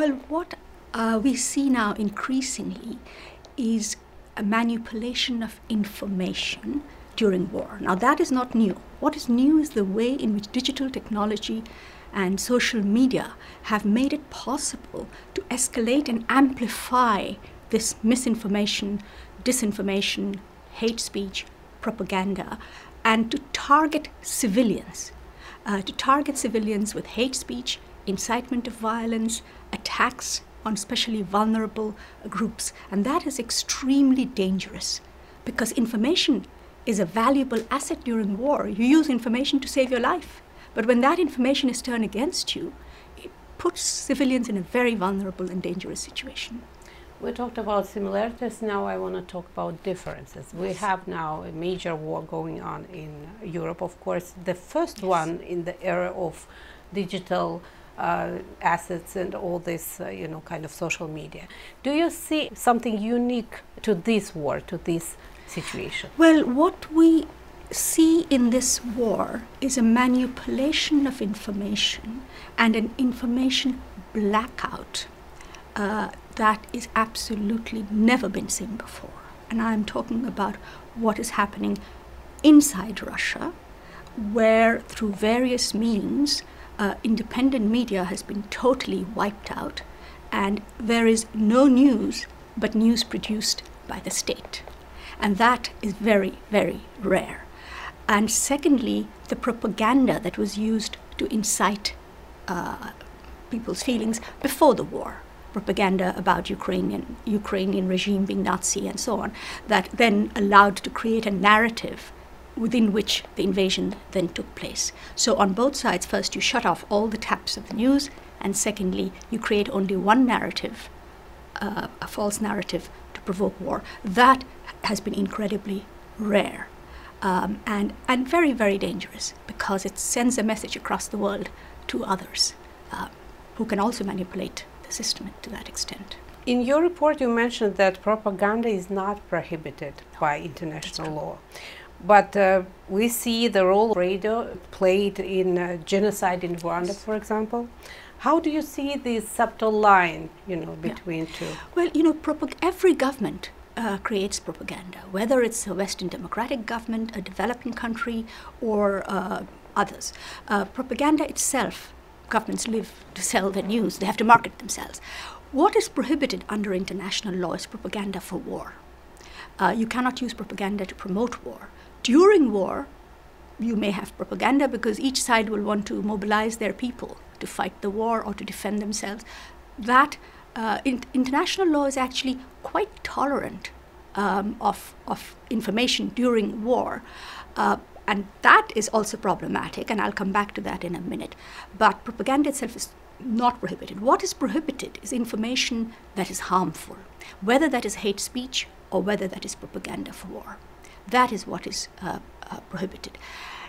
Well, what uh, we see now increasingly is a manipulation of information during war. Now, that is not new. What is new is the way in which digital technology and social media have made it possible to escalate and amplify this misinformation, disinformation, hate speech, propaganda, and to target civilians. Uh, to target civilians with hate speech, incitement of violence, attacks on especially vulnerable groups. And that is extremely dangerous because information is a valuable asset during war. You use information to save your life. But when that information is turned against you, it puts civilians in a very vulnerable and dangerous situation. We talked about similarities. Now I want to talk about differences. We have now a major war going on in Europe, of course. The first yes. one in the era of digital assets and all this, uh, you know, kind of social media. Do you see something unique to this war, to this situation? Well, what we see in this war is a manipulation of information and an information blackout uh, that is absolutely never been seen before. And I'm talking about what is happening inside Russia, where through various means uh, independent media has been totally wiped out, and there is no news but news produced by the state. And that is very, very rare. And secondly, the propaganda that was used to incite uh, people's feelings before the war propaganda about Ukrainian Ukrainian regime being Nazi and so on that then allowed to create a narrative within which the invasion then took place. So, on both sides, first you shut off all the taps of the news, and secondly, you create only one narrative, uh, a false narrative to provoke war. That has been incredibly rare um, and, and very, very dangerous because it sends a message across the world to others uh, who can also manipulate the system to that extent. In your report, you mentioned that propaganda is not prohibited no, by international law. But uh, we see the role radio played in uh, genocide in Rwanda, for example. How do you see this subtle line, you know, between yeah. two? Well, you know, every government uh, creates propaganda, whether it's a Western democratic government, a developing country, or uh, others. Uh, propaganda itself, governments live to sell their news, they have to market themselves. What is prohibited under international law is propaganda for war. Uh, you cannot use propaganda to promote war. During war, you may have propaganda because each side will want to mobilize their people to fight the war or to defend themselves. That uh, in, international law is actually quite tolerant um, of, of information during war. Uh, and that is also problematic, and I'll come back to that in a minute. But propaganda itself is not prohibited. What is prohibited is information that is harmful, whether that is hate speech or whether that is propaganda for war. That is what is uh, uh, prohibited.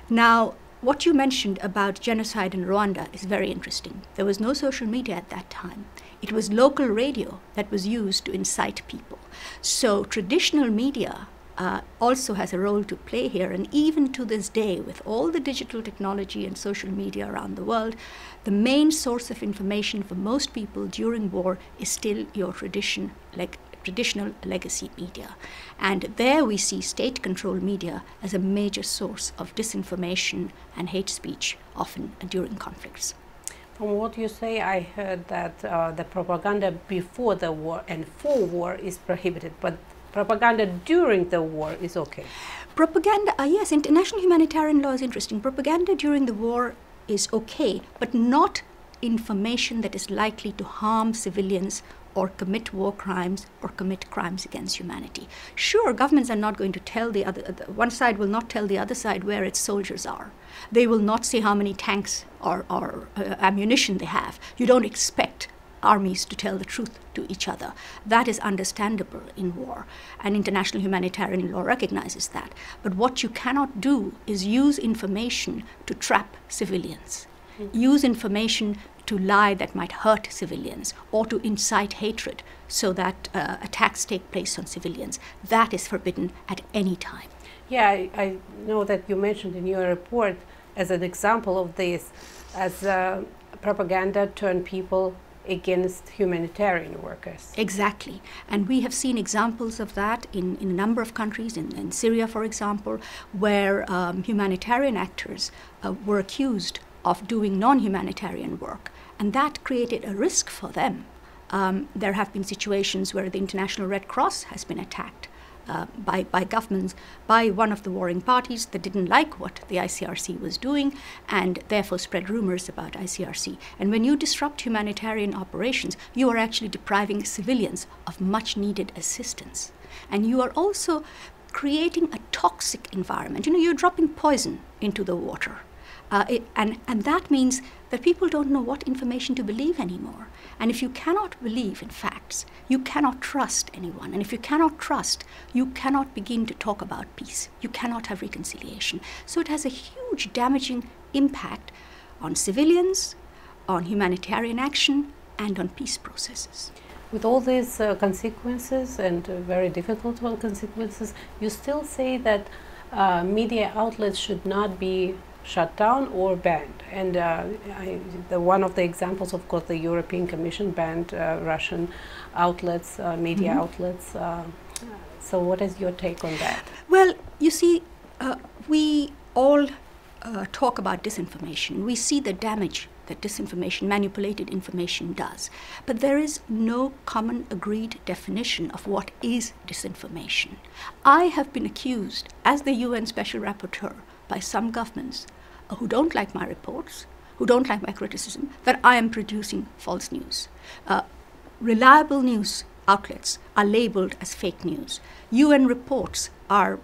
Now, what you mentioned about genocide in Rwanda is very interesting. There was no social media at that time. It was local radio that was used to incite people. So traditional media uh, also has a role to play here. And even to this day, with all the digital technology and social media around the world, the main source of information for most people during war is still your tradition, like traditional legacy media. And there we see state controlled media as a major source of disinformation and hate speech, often during conflicts. From what you say, I heard that uh, the propaganda before the war and for war is prohibited, but propaganda during the war is okay. Propaganda, uh, yes, international humanitarian law is interesting. Propaganda during the war is okay, but not information that is likely to harm civilians or commit war crimes or commit crimes against humanity. Sure, governments are not going to tell the other, one side will not tell the other side where its soldiers are. They will not say how many tanks or, or uh, ammunition they have. You don't expect armies to tell the truth to each other. That is understandable in war, and international humanitarian law recognizes that. But what you cannot do is use information to trap civilians. Mm-hmm. Use information to lie that might hurt civilians or to incite hatred so that uh, attacks take place on civilians. That is forbidden at any time. Yeah, I, I, know that you mentioned in your report as an example of this, as uh, propaganda turned people against humanitarian workers. Exactly. And we have seen examples of that in, in a number of countries, in, in Syria, for example, where um, humanitarian actors uh, were accused of doing non humanitarian work. And that created a risk for them. Um, there have been situations where the International Red Cross has been attacked uh, by, by governments, by one of the warring parties that didn't like what the ICRC was doing and therefore spread rumors about ICRC. And when you disrupt humanitarian operations, you are actually depriving civilians of much needed assistance. And you are also creating a toxic environment. You know, you're dropping poison into the water. Uh, it, and, and that means that people don't know what information to believe anymore. And if you cannot believe in facts, you cannot trust anyone. And if you cannot trust, you cannot begin to talk about peace. You cannot have reconciliation. So it has a huge damaging impact on civilians, on humanitarian action, and on peace processes. With all these uh, consequences and uh, very difficult consequences, you still say that uh, media outlets should not be shut down or banned. And uh, I, the, one of the examples, of course, the European Commission banned uh, Russian outlets, uh, media mm -hmm. outlets. Uh, so, what is your take on that? Well, you see, uh, we all uh, talk about disinformation. We see the damage that disinformation, manipulated information does. But there is no common agreed definition of what is disinformation. I have been accused, as the UN Special Rapporteur, by some governments who don't like my reports, who don't like my criticism, that I am producing false news. Uh, reliable news outlets are labeled as fake news. UN reports are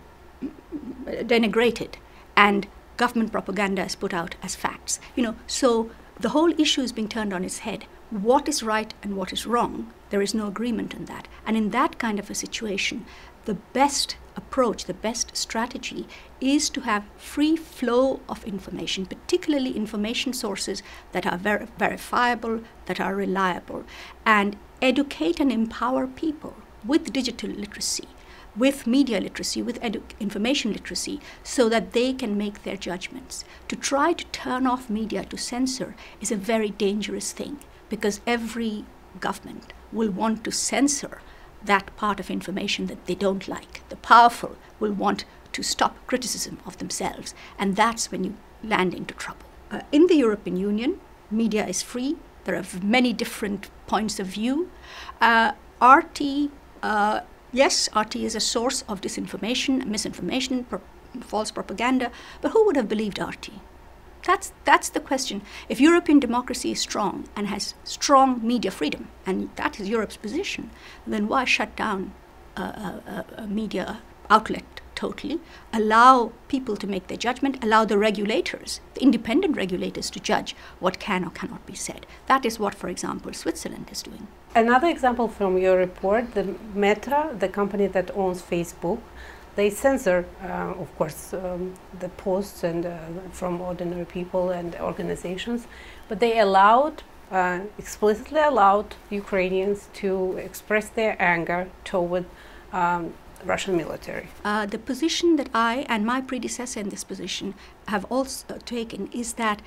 denigrated, and government propaganda is put out as facts. You know, so the whole issue is being turned on its head. What is right and what is wrong? There is no agreement on that. And in that kind of a situation, the best approach, the best strategy is to have free flow of information, particularly information sources that are ver- verifiable, that are reliable, and educate and empower people with digital literacy, with media literacy, with edu- information literacy, so that they can make their judgments. To try to turn off media to censor is a very dangerous thing because every government will want to censor that part of information that they don't like. The powerful will want to stop criticism of themselves, and that's when you land into trouble. Uh, in the European Union, media is free. There are many different points of view. Uh, RT, uh, yes, RT is a source of disinformation, misinformation, pro- false propaganda, but who would have believed RT? That's, that's the question. If European democracy is strong and has strong media freedom, and that is Europe's position, then why shut down a, a, a media outlet totally? Allow people to make their judgment, allow the regulators, the independent regulators, to judge what can or cannot be said. That is what, for example, Switzerland is doing. Another example from your report the Meta, the company that owns Facebook, they censor, uh, of course, um, the posts and uh, from ordinary people and organizations, but they allowed, uh, explicitly allowed Ukrainians to express their anger toward um, Russian military. Uh, the position that I and my predecessor in this position have also taken is that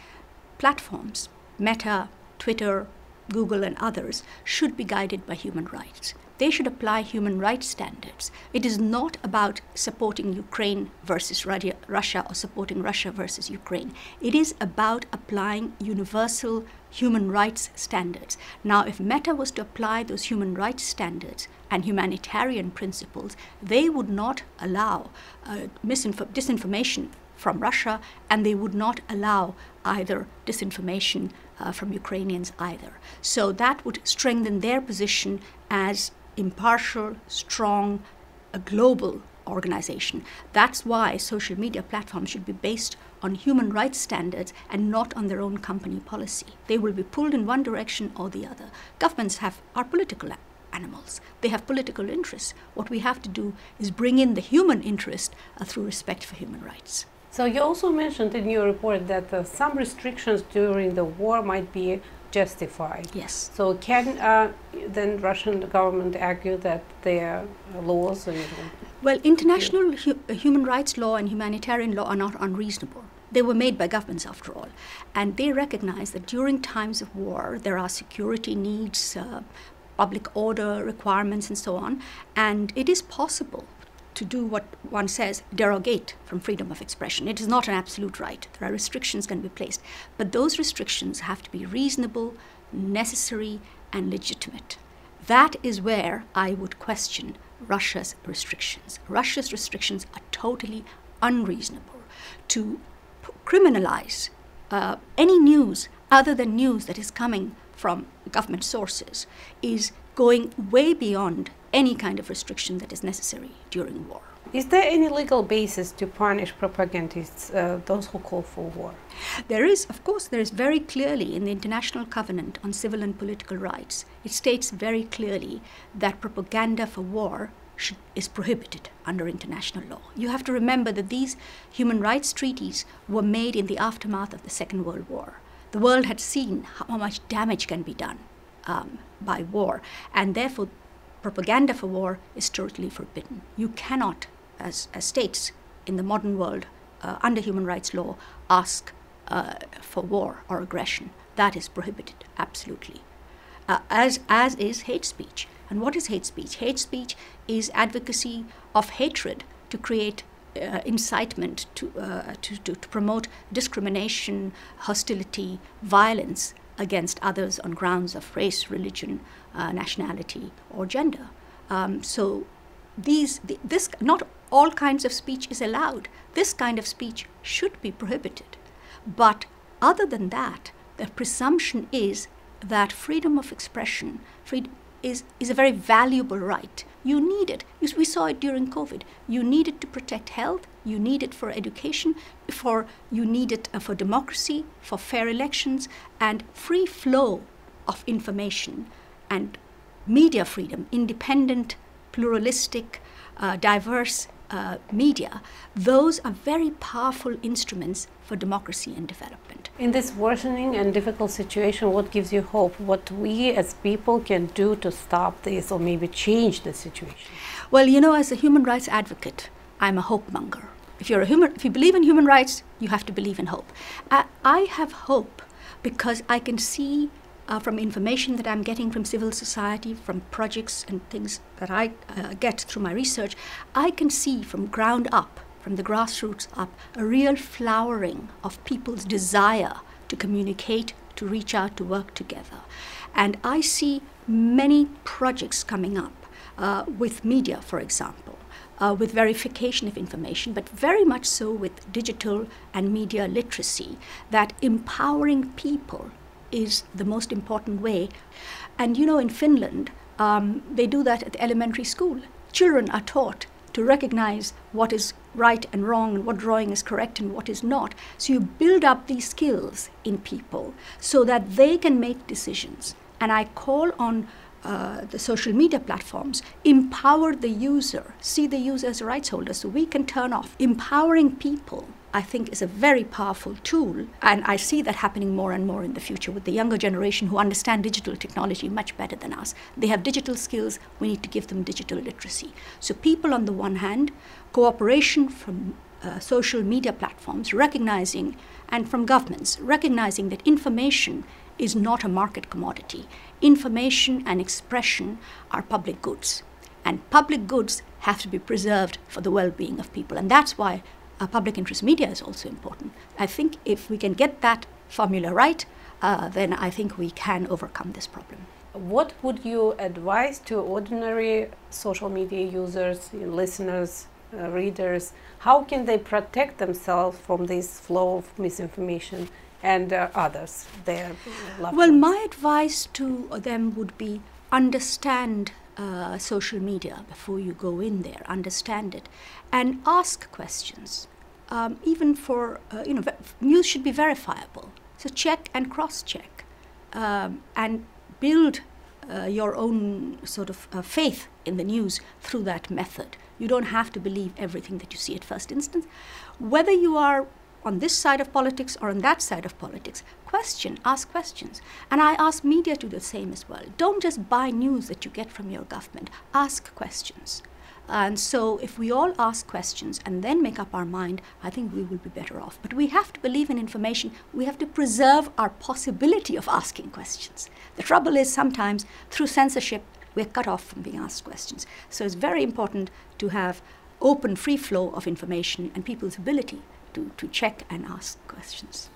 platforms, Meta, Twitter, Google, and others, should be guided by human rights they should apply human rights standards. It is not about supporting Ukraine versus Russia or supporting Russia versus Ukraine. It is about applying universal human rights standards. Now, if Meta was to apply those human rights standards and humanitarian principles, they would not allow uh, disinformation from Russia, and they would not allow either disinformation uh, from Ukrainians either. So that would strengthen their position as impartial, strong, a global organization. That's why social media platforms should be based on human rights standards and not on their own company policy. They will be pulled in one direction or the other. Governments have are political animals. They have political interests. What we have to do is bring in the human interest uh, through respect for human rights. So you also mentioned in your report that uh, some restrictions during the war might be justified. Yes. So can uh, then Russian government argue that their laws and well, international hu human rights law and humanitarian law are not unreasonable. They were made by governments, after all. And they recognize that during times of war, there are security needs, uh, public order requirements, and so on. And it is possible to do what one says, derogate from freedom of expression. It is not an absolute right. There are restrictions can be placed. But those restrictions have to be reasonable, necessary, and legitimate. That is where I would question Russia's restrictions. Russia's restrictions are totally unreasonable. To p- criminalize uh, any news other than news that is coming from government sources is going way beyond any kind of restriction that is necessary during war. Is there any legal basis to punish propagandists, uh, those who call for war? There is, of course, there is very clearly in the International Covenant on Civil and Political Rights, it states very clearly that propaganda for war should, is prohibited under international law. You have to remember that these human rights treaties were made in the aftermath of the Second World War. The world had seen how much damage can be done um, by war, and therefore propaganda for war is totally forbidden. You cannot, as, as states in the modern world, uh, under human rights law, ask uh, for war or aggression. That is prohibited, absolutely. Uh, as, as is hate speech. And what is hate speech? Hate speech is advocacy of hatred to create uh, incitement to, uh, to, to, to, promote discrimination, hostility, violence against others on grounds of race, religion, uh, nationality, or gender. Um, so these, the, this, not all kinds of speech is allowed. This kind of speech should be prohibited. But other than that, the presumption is that freedom of expression is, is a very valuable right. You need it. We saw it during COVID. You need it to protect health. You need it for education. For you need it uh, for democracy, for fair elections, and free flow of information and media freedom, independent, pluralistic, uh, diverse uh, media, those are very powerful instruments for democracy and development. In this worsening and difficult situation, what gives you hope? What we as people can do to stop this or maybe change the situation? Well, you know, as a human rights advocate, I'm a hope monger. If you're a human, if you believe in human rights, you have to believe in hope. I, I have hope because I can see uh, from information that I'm getting from civil society, from projects and things that I uh, get through my research, I can see from ground up, from the grassroots up, a real flowering of people's desire to communicate, to reach out, to work together. And I see many projects coming up uh, with media, for example. Uh, with verification of information, but very much so with digital and media literacy, that empowering people is the most important way. And you know, in Finland, um, they do that at the elementary school. Children are taught to recognize what is right and wrong and what drawing is correct and what is not. So you build up these skills in people so that they can make decisions. And I call on uh, the social media platforms empower the user, see the user as a rights holder so we can turn off. Empowering people I think is a very powerful tool. And I see that happening more and more in the future with the younger generation who understand digital technology much better than us. They have digital skills, we need to give them digital literacy. So, people on the one hand, cooperation from uh, social media platforms, recognizing, and from governments, recognizing that information is not a market commodity. Information and expression are public goods. And public goods have to be preserved for the well being of people. And that's why uh, public interest media is also important. I think if we can get that formula right, uh, then I think we can overcome this problem. What would you advise to ordinary social media users, listeners, uh, readers? How can they protect themselves from this flow of misinformation and uh, others, their loved Well, ones? my advice to them would be understand uh, social media before you go in there, understand it, and ask questions. Um, even for, uh, you know, news should be verifiable. So check and cross check um, and build uh, your own sort of uh, faith in the news through that method. You don't have to believe everything that you see at first instance. Whether you are on this side of politics or on that side of politics, question, ask questions. And I ask media to do the same as well. Don't just buy news that you get from your government, ask questions. And so, if we all ask questions and then make up our mind, I think we will be better off. But we have to believe in information. We have to preserve our possibility of asking questions. The trouble is sometimes through censorship, we're cut off from being asked questions. So, it's very important to have open, free flow of information and people's ability to, to check and ask questions.